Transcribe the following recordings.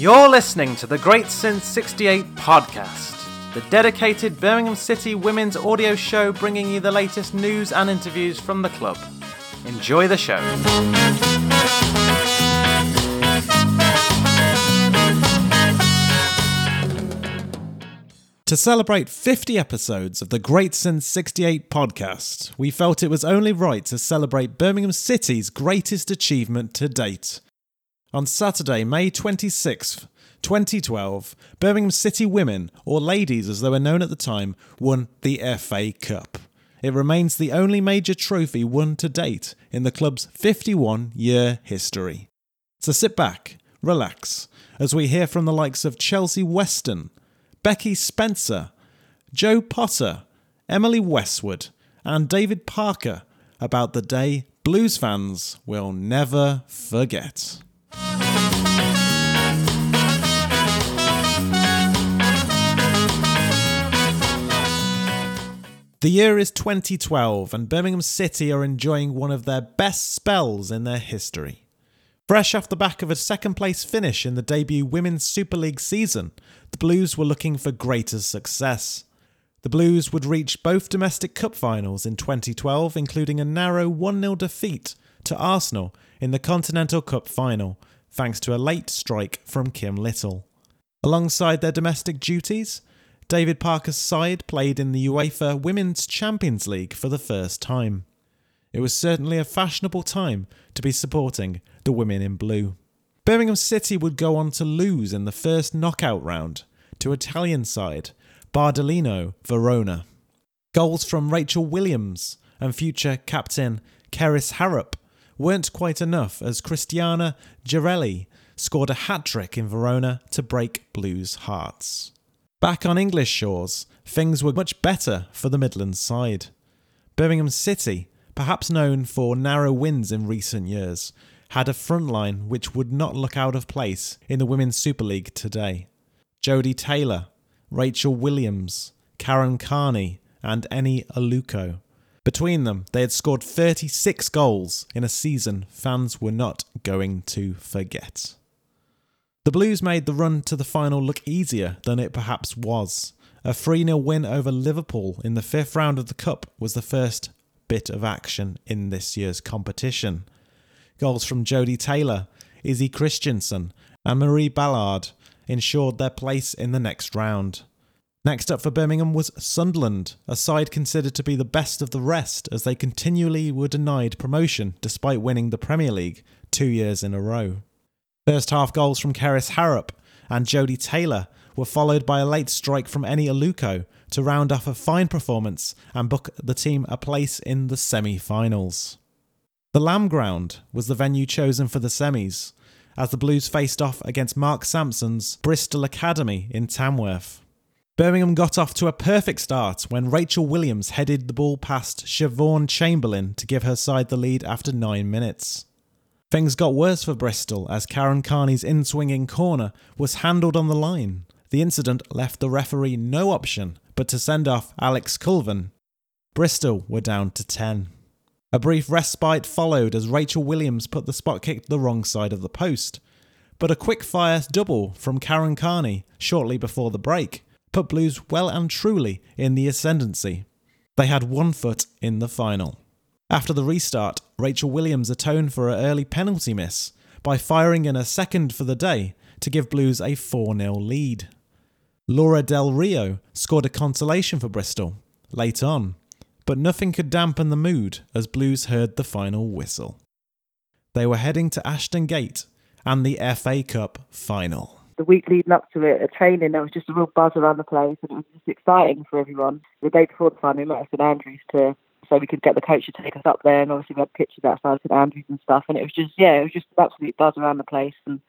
You're listening to the Great Since 68 podcast, the dedicated Birmingham City women's audio show bringing you the latest news and interviews from the club. Enjoy the show. To celebrate 50 episodes of the Great Since 68 podcast, we felt it was only right to celebrate Birmingham City's greatest achievement to date. On Saturday, May 26th, 2012, Birmingham City women, or ladies as they were known at the time, won the FA Cup. It remains the only major trophy won to date in the club's 51 year history. So sit back, relax, as we hear from the likes of Chelsea Weston, Becky Spencer, Jo Potter, Emily Westwood, and David Parker about the day blues fans will never forget. The year is 2012, and Birmingham City are enjoying one of their best spells in their history. Fresh off the back of a second place finish in the debut Women's Super League season, the Blues were looking for greater success. The Blues would reach both domestic cup finals in 2012, including a narrow 1 0 defeat to Arsenal in the Continental Cup final, thanks to a late strike from Kim Little. Alongside their domestic duties, David Parker's side played in the UEFA Women's Champions League for the first time. It was certainly a fashionable time to be supporting the women in blue. Birmingham City would go on to lose in the first knockout round to Italian side Bardolino Verona. Goals from Rachel Williams and future captain Kerys Harrop weren't quite enough as Cristiana Girelli scored a hat trick in Verona to break Blues' hearts. Back on English shores, things were much better for the Midlands side. Birmingham City, perhaps known for narrow wins in recent years, had a front line which would not look out of place in the Women's Super League today. Jodie Taylor, Rachel Williams, Karen Carney, and Eni Aluko. Between them, they had scored 36 goals in a season fans were not going to forget. The Blues made the run to the final look easier than it perhaps was. A 3 0 win over Liverpool in the fifth round of the Cup was the first bit of action in this year's competition. Goals from Jodie Taylor, Izzy Christiansen, and Marie Ballard ensured their place in the next round. Next up for Birmingham was Sunderland, a side considered to be the best of the rest as they continually were denied promotion despite winning the Premier League two years in a row. First half goals from Kerys Harrop and Jodie Taylor were followed by a late strike from Eni Aluko to round off a fine performance and book the team a place in the semi finals. The Lamb Ground was the venue chosen for the semis, as the Blues faced off against Mark Sampson's Bristol Academy in Tamworth. Birmingham got off to a perfect start when Rachel Williams headed the ball past Siobhan Chamberlain to give her side the lead after nine minutes. Things got worse for Bristol as Karen Carney's in swinging corner was handled on the line. The incident left the referee no option but to send off Alex Culvin. Bristol were down to 10. A brief respite followed as Rachel Williams put the spot kick to the wrong side of the post. But a quick fire double from Karen Carney shortly before the break put Blues well and truly in the ascendancy. They had one foot in the final. After the restart, Rachel Williams atoned for her early penalty miss by firing in a second for the day to give Blues a 4 0 lead. Laura Del Rio scored a consolation for Bristol late on, but nothing could dampen the mood as Blues heard the final whistle. They were heading to Ashton Gate and the FA Cup final. The week leading up to it, at training, there was just a real buzz around the place and it was just exciting for everyone. The day before the final, we met at St Andrews to so we could get the coach to take us up there and obviously we had pictures outside St Andrews and stuff and it was just yeah, it was just an absolute buzz around the place and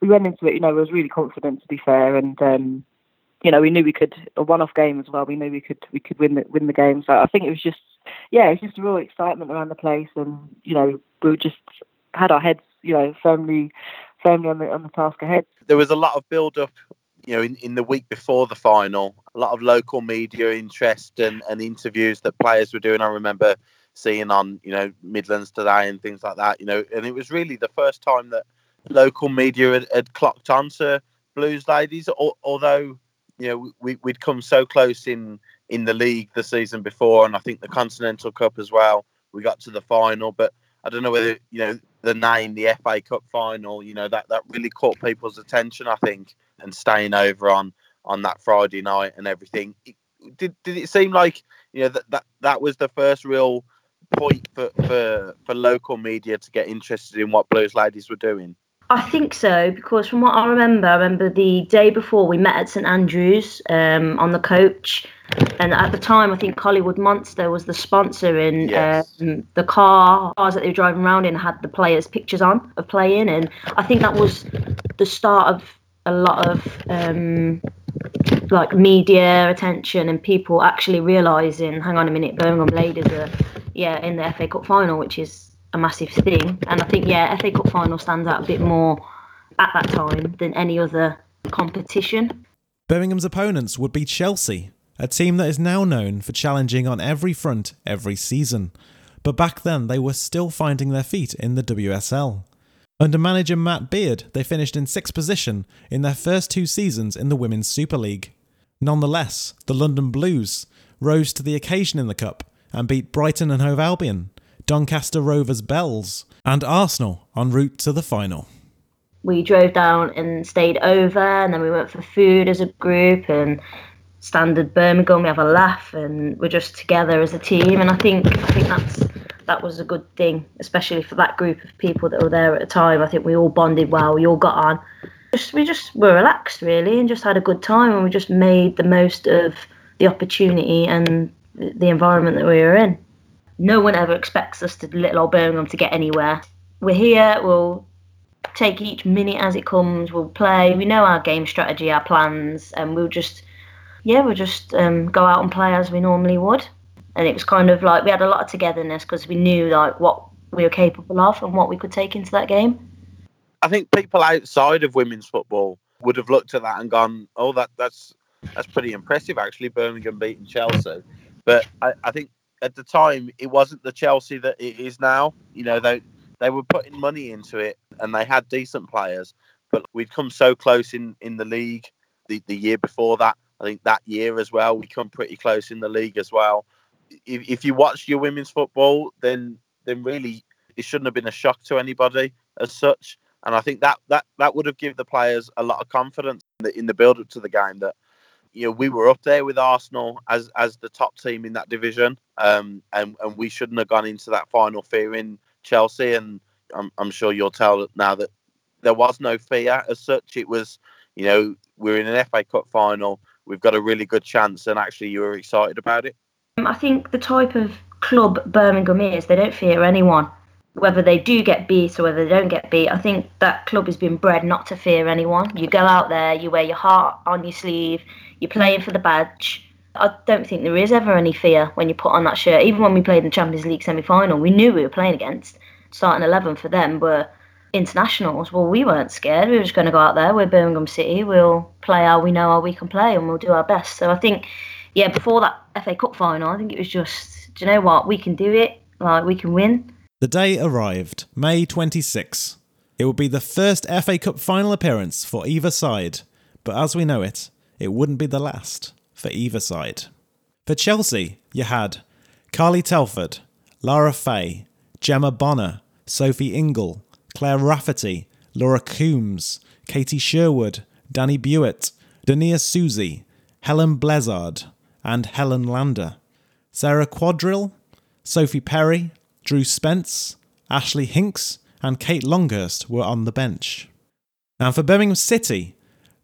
we went into it, you know, we was really confident to be fair and um you know, we knew we could a one-off game as well. We knew we could we could win the win the game. So I think it was just yeah, it was just a real excitement around the place, and you know, we just had our heads you know firmly firmly on the on the task ahead. There was a lot of build-up, you know, in, in the week before the final. A lot of local media interest and, and interviews that players were doing. I remember seeing on you know Midlands today and things like that. You know, and it was really the first time that local media had, had clocked on to Blues ladies, although you know we, we'd come so close in in the league the season before, and I think the Continental Cup as well. We got to the final, but I don't know whether you know the name, the FA Cup final. You know that that really caught people's attention. I think, and staying over on on that Friday night and everything. Did did it seem like you know that that, that was the first real point for, for for local media to get interested in what Blues ladies were doing? I think so because from what I remember, I remember the day before we met at St Andrews um, on the coach, and at the time I think Hollywood Monster was the sponsor, and yes. um, the car cars that they were driving around in had the players' pictures on of playing, and I think that was the start of a lot of um, like media attention and people actually realizing, hang on a minute, Birmingham Ladies are yeah in the FA Cup final, which is a massive thing. And I think yeah, FA Cup final stands out a bit more at that time than any other competition. Birmingham's opponents would be Chelsea, a team that is now known for challenging on every front every season. But back then, they were still finding their feet in the WSL. Under manager Matt Beard, they finished in sixth position in their first two seasons in the Women's Super League. Nonetheless, the London Blues rose to the occasion in the Cup and beat Brighton and Hove Albion, Doncaster Rovers Bells, and Arsenal en route to the final. We drove down and stayed over, and then we went for food as a group and standard Birmingham. We have a laugh, and we're just together as a team. And I think I think that's that was a good thing, especially for that group of people that were there at the time. I think we all bonded well, we all got on. Just we just were relaxed really and just had a good time and we just made the most of the opportunity and the environment that we were in. No one ever expects us to little old Birmingham to get anywhere. We're here, we'll take each minute as it comes, we'll play, we know our game strategy, our plans, and we'll just yeah, we'll just um, go out and play as we normally would and it was kind of like we had a lot of togetherness because we knew like what we were capable of and what we could take into that game. I think people outside of women's football would have looked at that and gone, "Oh, that that's that's pretty impressive, actually." Birmingham beating Chelsea, but I, I think at the time it wasn't the Chelsea that it is now. You know, they they were putting money into it and they had decent players, but we'd come so close in in the league the, the year before that. I think that year as well, we come pretty close in the league as well if, if you watch your women's football, then then really it shouldn't have been a shock to anybody as such. And I think that that that would have given the players a lot of confidence in the, in the build up to the game that you know we were up there with Arsenal as as the top team in that division, um, and and we shouldn't have gone into that final fearing Chelsea. And I'm I'm sure you'll tell now that there was no fear as such. It was you know we're in an FA Cup final. We've got a really good chance, and actually you were excited about it. I think the type of club Birmingham is, they don't fear anyone. Whether they do get beat or whether they don't get beat, I think that club has been bred not to fear anyone. You go out there, you wear your heart on your sleeve, you're playing for the badge. I don't think there is ever any fear when you put on that shirt. Even when we played in the Champions League semi final, we knew we were playing against. Starting 11 for them were internationals. Well, we weren't scared. We were just going to go out there. We're Birmingham City. We'll play how we know how we can play and we'll do our best. So I think yeah, before that FA Cup final, I think it was just, do you know what? We can do it. Like, we can win. The day arrived, May 26. It would be the first FA Cup final appearance for either side, but as we know it, it wouldn't be the last for either side. For Chelsea, you had Carly Telford, Lara Fay, Gemma Bonner, Sophie Ingle, Claire Rafferty, Laura Coombs, Katie Sherwood, Danny Buet, Dania Susie, Helen Bleazard, and Helen Lander. Sarah Quantrill, Sophie Perry, Drew Spence, Ashley Hincks, and Kate Longhurst were on the bench. And for Birmingham City,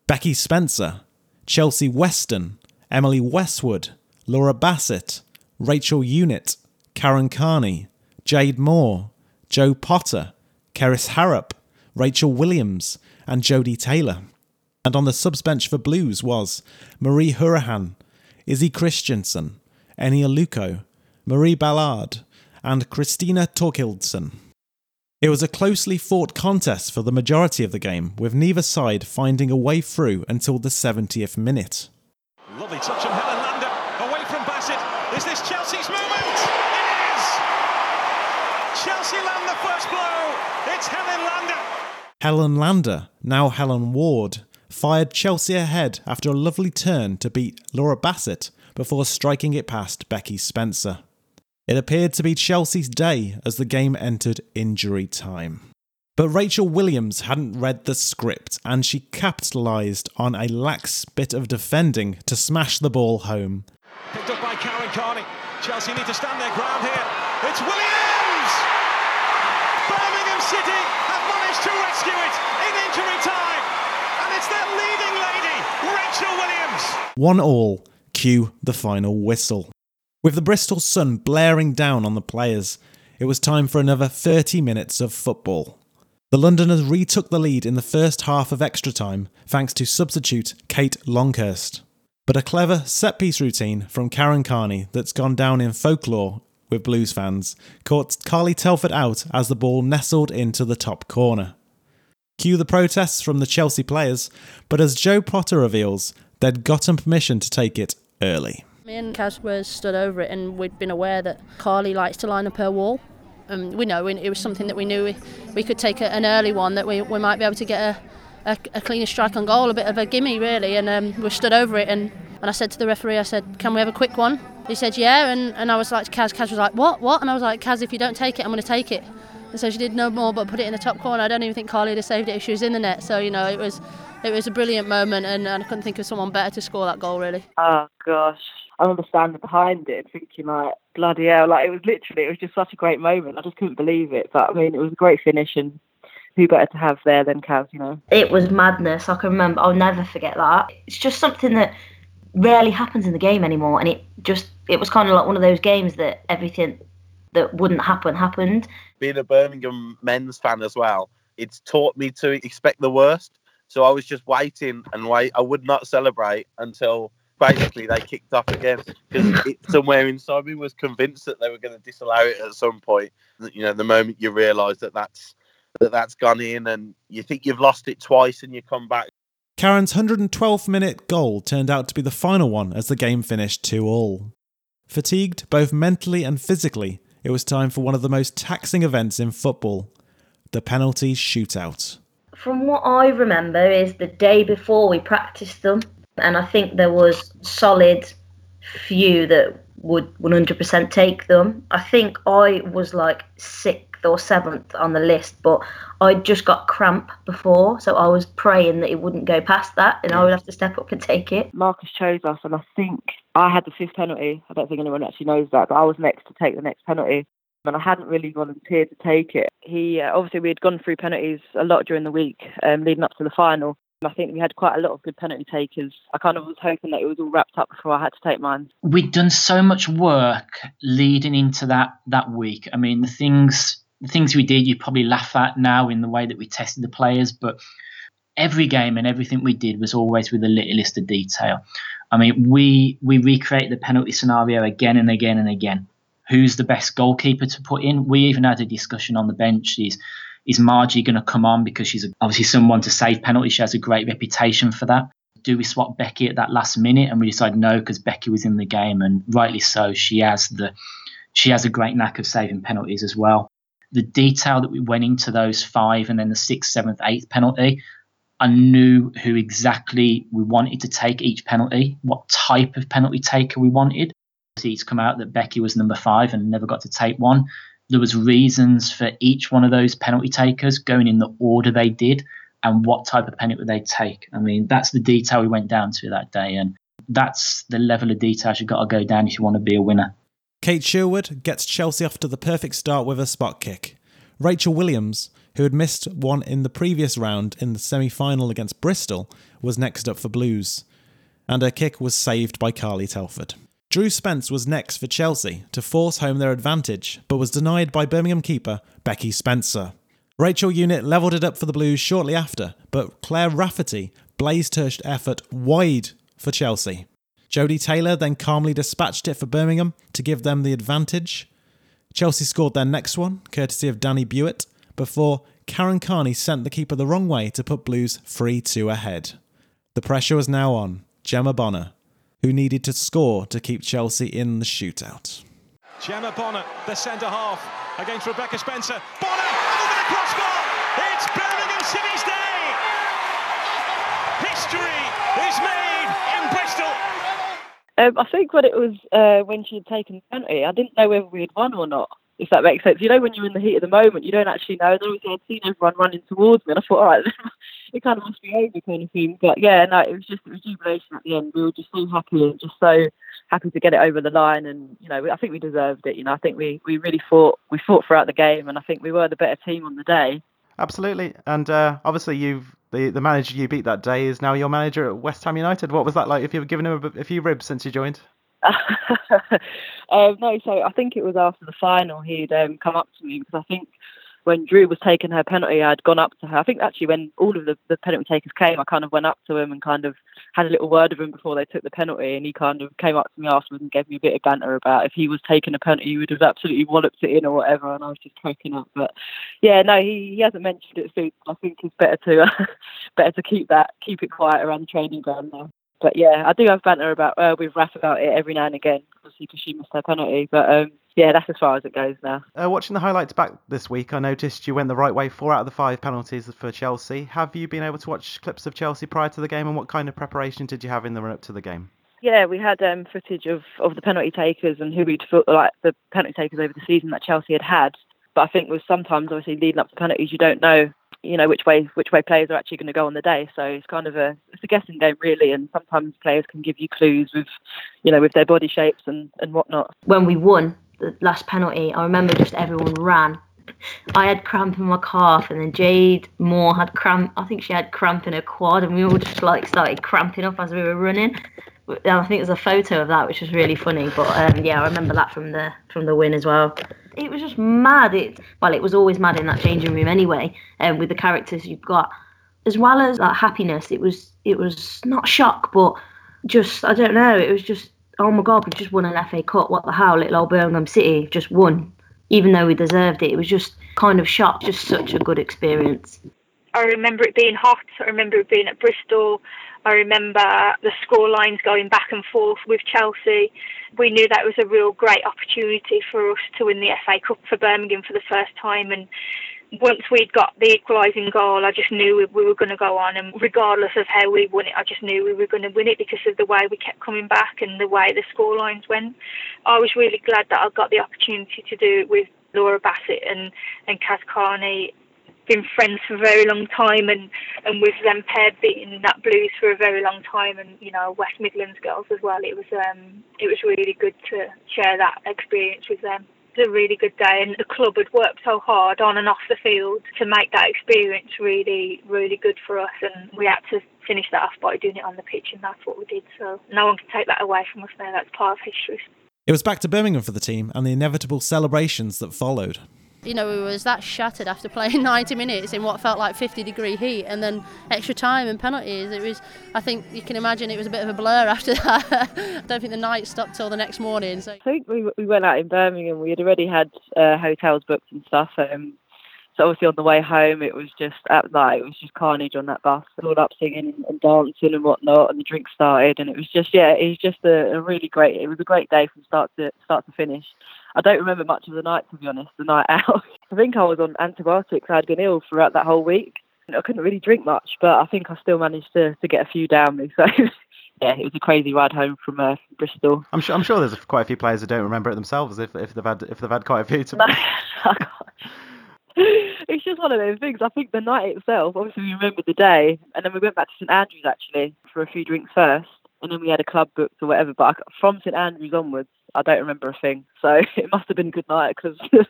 Becky Spencer, Chelsea Weston, Emily Westwood, Laura Bassett, Rachel Unitt, Karen Carney, Jade Moore, Jo Potter, Kerys Harrop, Rachel Williams, and Jodie Taylor. And on the subs bench for Blues was Marie Hourihan, Izzy Christiansen, Eni Aluko, Marie Ballard, and Christina Torkildsen. It was a closely fought contest for the majority of the game, with neither side finding a way through until the 70th minute. Lovely touch from Helen Lander, away from Bassett. Is this Chelsea's moment? It is! Chelsea land the first blow. It's Helen Lander. Helen Lander, now Helen Ward, fired Chelsea ahead after a lovely turn to beat Laura Bassett before striking it past Becky Spencer. It appeared to be Chelsea's day as the game entered injury time. But Rachel Williams hadn't read the script and she capitalised on a lax bit of defending to smash the ball home. Picked up by Karen Carney. Chelsea need to stand their ground here. It's Williams! Birmingham City have managed to rescue it in injury time. And it's their leading lady, Rachel Williams. One all, cue the final whistle. With the Bristol sun blaring down on the players, it was time for another 30 minutes of football. The Londoners retook the lead in the first half of extra time thanks to substitute Kate Longhurst. But a clever set piece routine from Karen Carney that's gone down in folklore with Blues fans caught Carly Telford out as the ball nestled into the top corner. Cue the protests from the Chelsea players, but as Jo Potter reveals, they'd gotten permission to take it early. Me and Kaz were stood over it, and we'd been aware that Carly likes to line up her wall. Um, we know it was something that we knew we, we could take a, an early one, that we, we might be able to get a, a, a cleaner strike on goal, a bit of a gimme really, and um, we stood over it. And, and I said to the referee, I said, "Can we have a quick one?" He said, "Yeah," and, and I was like, "Kaz," Kaz was like, "What? What?" And I was like, "Kaz, if you don't take it, I'm going to take it." And so she did no more but put it in the top corner. I don't even think Carly would have saved it if she was in the net. So you know, it was it was a brilliant moment, and, and I couldn't think of someone better to score that goal really. Oh gosh, I remember standing behind it, thinking like, bloody hell! Like it was literally, it was just such a great moment. I just couldn't believe it. But I mean, it was a great finish, and who better to have there than Kaz, you know? It was madness. I can remember. I'll never forget that. It's just something that rarely happens in the game anymore, and it just it was kind of like one of those games that everything that wouldn't happen happened. Being a Birmingham men's fan as well, it's taught me to expect the worst. So I was just waiting and wait. I would not celebrate until basically they kicked off again because somewhere inside me was convinced that they were going to disallow it at some point. You know, the moment you realise that that's that that's gone in and you think you've lost it twice and you come back. Karen's 112th minute goal turned out to be the final one as the game finished 2 all. Fatigued both mentally and physically, it was time for one of the most taxing events in football the penalty shootout. From what I remember, is the day before we practiced them, and I think there was solid few that would 100% take them. I think I was like sixth or seventh on the list, but I just got cramp before, so I was praying that it wouldn't go past that, and I would have to step up and take it. Marcus chose us, and I think I had the fifth penalty. I don't think anyone actually knows that, but I was next to take the next penalty. And I hadn't really volunteered to take it. He uh, obviously we had gone through penalties a lot during the week, um, leading up to the final. I think we had quite a lot of good penalty takers. I kind of was hoping that it was all wrapped up before I had to take mine. We'd done so much work leading into that that week. I mean, the things the things we did, you probably laugh at now in the way that we tested the players, but every game and everything we did was always with the littlest of detail. I mean, we we recreate the penalty scenario again and again and again. Who's the best goalkeeper to put in? We even had a discussion on the bench. Is is Margie going to come on because she's obviously someone to save penalties? She has a great reputation for that. Do we swap Becky at that last minute? And we decide no because Becky was in the game, and rightly so. She has the she has a great knack of saving penalties as well. The detail that we went into those five and then the sixth, seventh, eighth penalty, I knew who exactly we wanted to take each penalty, what type of penalty taker we wanted. It's come out that Becky was number five and never got to take one. There was reasons for each one of those penalty takers going in the order they did and what type of penalty they take. I mean, that's the detail we went down to that day, and that's the level of detail you've got to go down if you want to be a winner. Kate Sherwood gets Chelsea off to the perfect start with a spot kick. Rachel Williams, who had missed one in the previous round in the semi final against Bristol, was next up for Blues, and her kick was saved by Carly Telford. Drew Spence was next for Chelsea to force home their advantage, but was denied by Birmingham keeper Becky Spencer. Rachel Unitt levelled it up for the Blues shortly after, but Claire Rafferty blazed her effort wide for Chelsea. Jodie Taylor then calmly dispatched it for Birmingham to give them the advantage. Chelsea scored their next one, courtesy of Danny Buet, before Karen Carney sent the keeper the wrong way to put Blues 3 2 ahead. The pressure was now on Gemma Bonner, who needed to score to keep Chelsea in the shootout. Gemma Bonner, the centre half, against Rebecca Spencer. Bonner over the crossbar. It's Birmingham City's day. History is made in Bristol. Um, I think when it was uh, when she had taken the penalty, I didn't know whether we had won or not. If that makes sense, you know, when you're in the heat of the moment, you don't actually know. And obviously, I'd seen everyone running towards me, and I thought, all right, it kind of must be over, kind of thing. But yeah, no, it was just it was jubilation at the end. We were just so happy and just so happy to get it over the line, and you know, I think we deserved it. You know, I think we we really fought we fought throughout the game, and I think we were the better team on the day. Absolutely, and uh, obviously you've the the manager you beat that day is now your manager at West Ham United. What was that like? If you've given him a, a few ribs since you joined? um, no, so I think it was after the final he'd um, come up to me because I think when Drew was taking her penalty, I'd gone up to her. I think actually when all of the, the penalty takers came, I kind of went up to him and kind of had a little word with him before they took the penalty, and he kind of came up to me afterwards and gave me a bit of banter about if he was taking a penalty, he would have absolutely walloped it in or whatever, and I was just cracking up. But yeah, no, he, he hasn't mentioned it since. I think it's better to uh, better to keep that keep it quiet around the training ground now. But yeah, I do have banter about uh, with Raf about it every now and again, obviously because she missed her penalty. But um, yeah, that's as far as it goes now. Uh, watching the highlights back this week, I noticed you went the right way. Four out of the five penalties for Chelsea. Have you been able to watch clips of Chelsea prior to the game, and what kind of preparation did you have in the run up to the game? Yeah, we had um, footage of, of the penalty takers and who we'd felt like the penalty takers over the season that Chelsea had had. But I think with sometimes obviously leading up to penalties, you don't know you know which way which way players are actually going to go on the day. So it's kind of a it's a guessing game really, and sometimes players can give you clues with you know with their body shapes and and whatnot. When we won the last penalty, I remember just everyone ran. I had cramp in my calf, and then Jade Moore had cramp. I think she had cramp in her quad, and we all just like started cramping up as we were running. I think there's a photo of that, which was really funny. But um, yeah, I remember that from the from the win as well it was just mad. It well, it was always mad in that changing room anyway. Um, with the characters you've got, as well as that happiness, it was it was not shock, but just I don't know. It was just oh my god, we just won an FA Cup. What the hell? Little old Birmingham City just won, even though we deserved it. It was just kind of shock. Just such a good experience. I remember it being hot. I remember it being at Bristol. I remember the score lines going back and forth with Chelsea. We knew that was a real great opportunity for us to win the FA Cup for Birmingham for the first time. And once we'd got the equalising goal, I just knew we, we were going to go on. And regardless of how we won it, I just knew we were going to win it because of the way we kept coming back and the way the score lines went. I was really glad that I got the opportunity to do it with Laura Bassett and, and Kaz Carney been friends for a very long time and, and with them paired being that blues for a very long time and you know West Midlands girls as well it was um it was really good to share that experience with them a really good day and the club had worked so hard on and off the field to make that experience really really good for us. And we had to finish that off by doing it on the pitch and that's what we did. So no one can take that away from us now. That's part of history. It was back to Birmingham for the team and the inevitable celebrations that followed you know, we was that shattered after playing 90 minutes in what felt like 50 degree heat and then extra time and penalties. It was, I think you can imagine it was a bit of a blur after that. I don't think the night stopped till the next morning. So. I think we, we went out in Birmingham, we had already had uh, hotels booked and stuff. Um, so obviously on the way home, it was just at night, it was just carnage on that bus, all up singing and, dancing and whatnot, and the drinks started, and it was just yeah, it was just a, a really great, it was a great day from start to start to finish. I don't remember much of the night, to be honest, the night out. I think I was on antibiotics. I'd been ill throughout that whole week. I couldn't really drink much, but I think I still managed to, to get a few down me. So, yeah, it was a crazy ride home from uh, Bristol. I'm sure, I'm sure there's quite a few players who don't remember it themselves if, if they've had if they've had quite a few. To... No, it's just one of those things. I think the night itself, obviously, we remembered the day, and then we went back to St Andrews actually for a few drinks first, and then we had a club booked or whatever. But I, from St Andrews onwards, I don't remember a thing. So it must have been a good night because,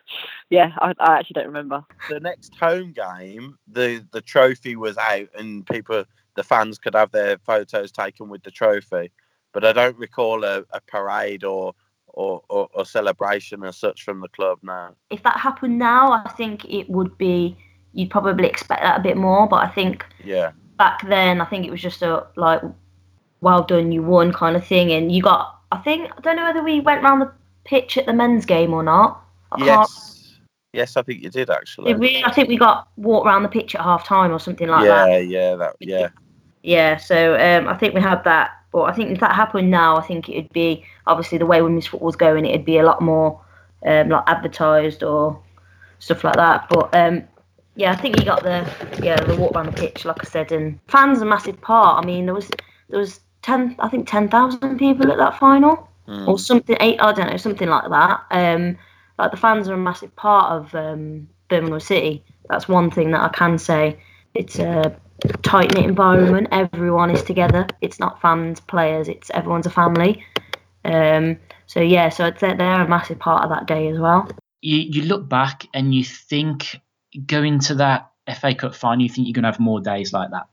yeah, I, I, actually don't remember. The next home game, the the trophy was out, and people, the fans, could have their photos taken with the trophy. But I don't recall a, a parade or, or, or, or celebration as such from the club now. If that happened now, I think it would be. You'd probably expect that a bit more, but I think yeah. Back then, I think it was just a like, well done, you won kind of thing, and you got I think I don't know whether we went round the pitch at the men's game or not. I yes. Yes, I think you did actually. Did we? I think we got walked around the pitch at half time or something like yeah, that. Yeah, yeah, that yeah. Yeah, so um, I think we had that. But I think if that happened now, I think it'd be obviously the way women's football's going, it'd be a lot more um, like advertised or stuff like that. But um, Yeah, I think he got the yeah the walk around the pitch, like I said, and fans are a massive part. I mean, there was there was ten, I think ten thousand people at that final, mm. or something eight, I don't know, something like that. Um, like the fans are a massive part of um, Birmingham City. That's one thing that I can say. It's a tight knit environment. Everyone is together. It's not fans, players. It's everyone's a family. Um, so yeah, so they're, they're a massive part of that day as well. You you look back and you think going to that FA Cup final, you think you're going to have more days like that.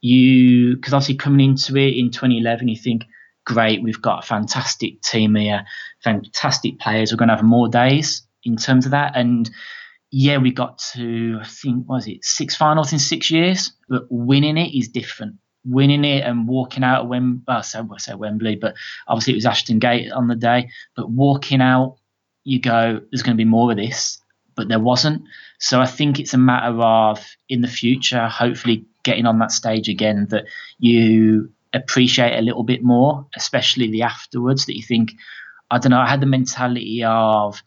You because obviously coming into it in 2011, you think great, we've got a fantastic team here, fantastic players. We're going to have more days in terms of that. And yeah, we got to, I think, was it six finals in six years? But winning it is different. Winning it and walking out of Wembley, well, I say Wembley, but obviously it was Ashton Gate on the day. But walking out, you go, there's going to be more of this, but there wasn't. So I think it's a matter of in the future, hopefully getting on that stage again, that you appreciate a little bit more, especially the afterwards. That you think, I don't know, I had the mentality of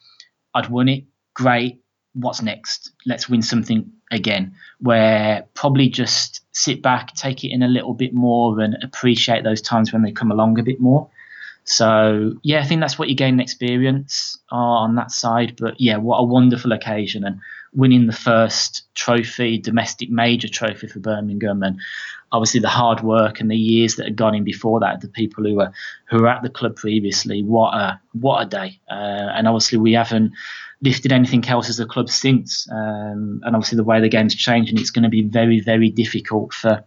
I'd won it, great. What's next? Let's win something again. Where probably just sit back, take it in a little bit more, and appreciate those times when they come along a bit more. So yeah, I think that's what you gain experience uh, on that side. But yeah, what a wonderful occasion and winning the first trophy, domestic major trophy for Birmingham, and obviously the hard work and the years that had gone in before that, the people who were who were at the club previously. What a what a day! Uh, and obviously we haven't lifted anything else as a club since. Um, and obviously the way the game's changing, it's going to be very very difficult for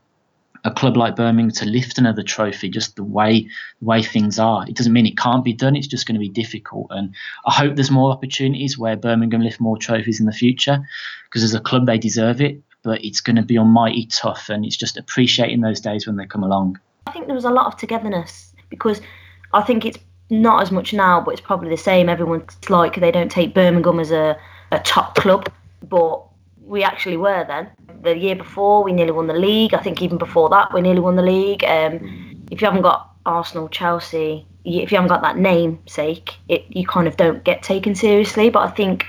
a club like Birmingham to lift another trophy, just the way the way things are. It doesn't mean it can't be done. It's just going to be difficult. And I hope there's more opportunities where Birmingham lift more trophies in the future, because as a club they deserve it. But it's going to be almighty tough, and it's just appreciating those days when they come along. I think there was a lot of togetherness because I think it's not as much now, but it's probably the same. Everyone's like they don't take Birmingham as a, a top club, but we actually were then. The year before, we nearly won the league. I think even before that, we nearly won the league. Um, if you haven't got Arsenal, Chelsea, if you haven't got that namesake, it you kind of don't get taken seriously. But I think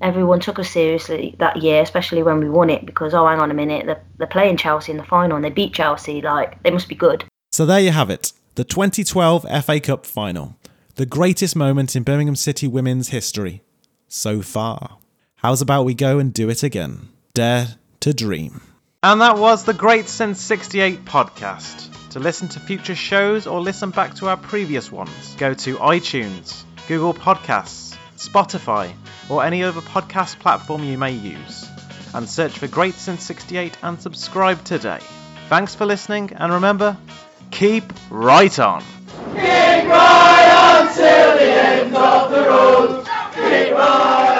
everyone took us seriously that year, especially when we won it, because oh, hang on a minute, they're, they're playing Chelsea in the final and they beat Chelsea. Like they must be good. So there you have it, the 2012 FA Cup final, the greatest moment in Birmingham City women's history so far. How's about we go and do it again? Dare to dream. And that was the Great Since 68 podcast. To listen to future shows or listen back to our previous ones, go to iTunes, Google Podcasts, Spotify, or any other podcast platform you may use, and search for Great Since 68 and subscribe today. Thanks for listening, and remember, keep right on. Keep right on till the end of the road. Keep right.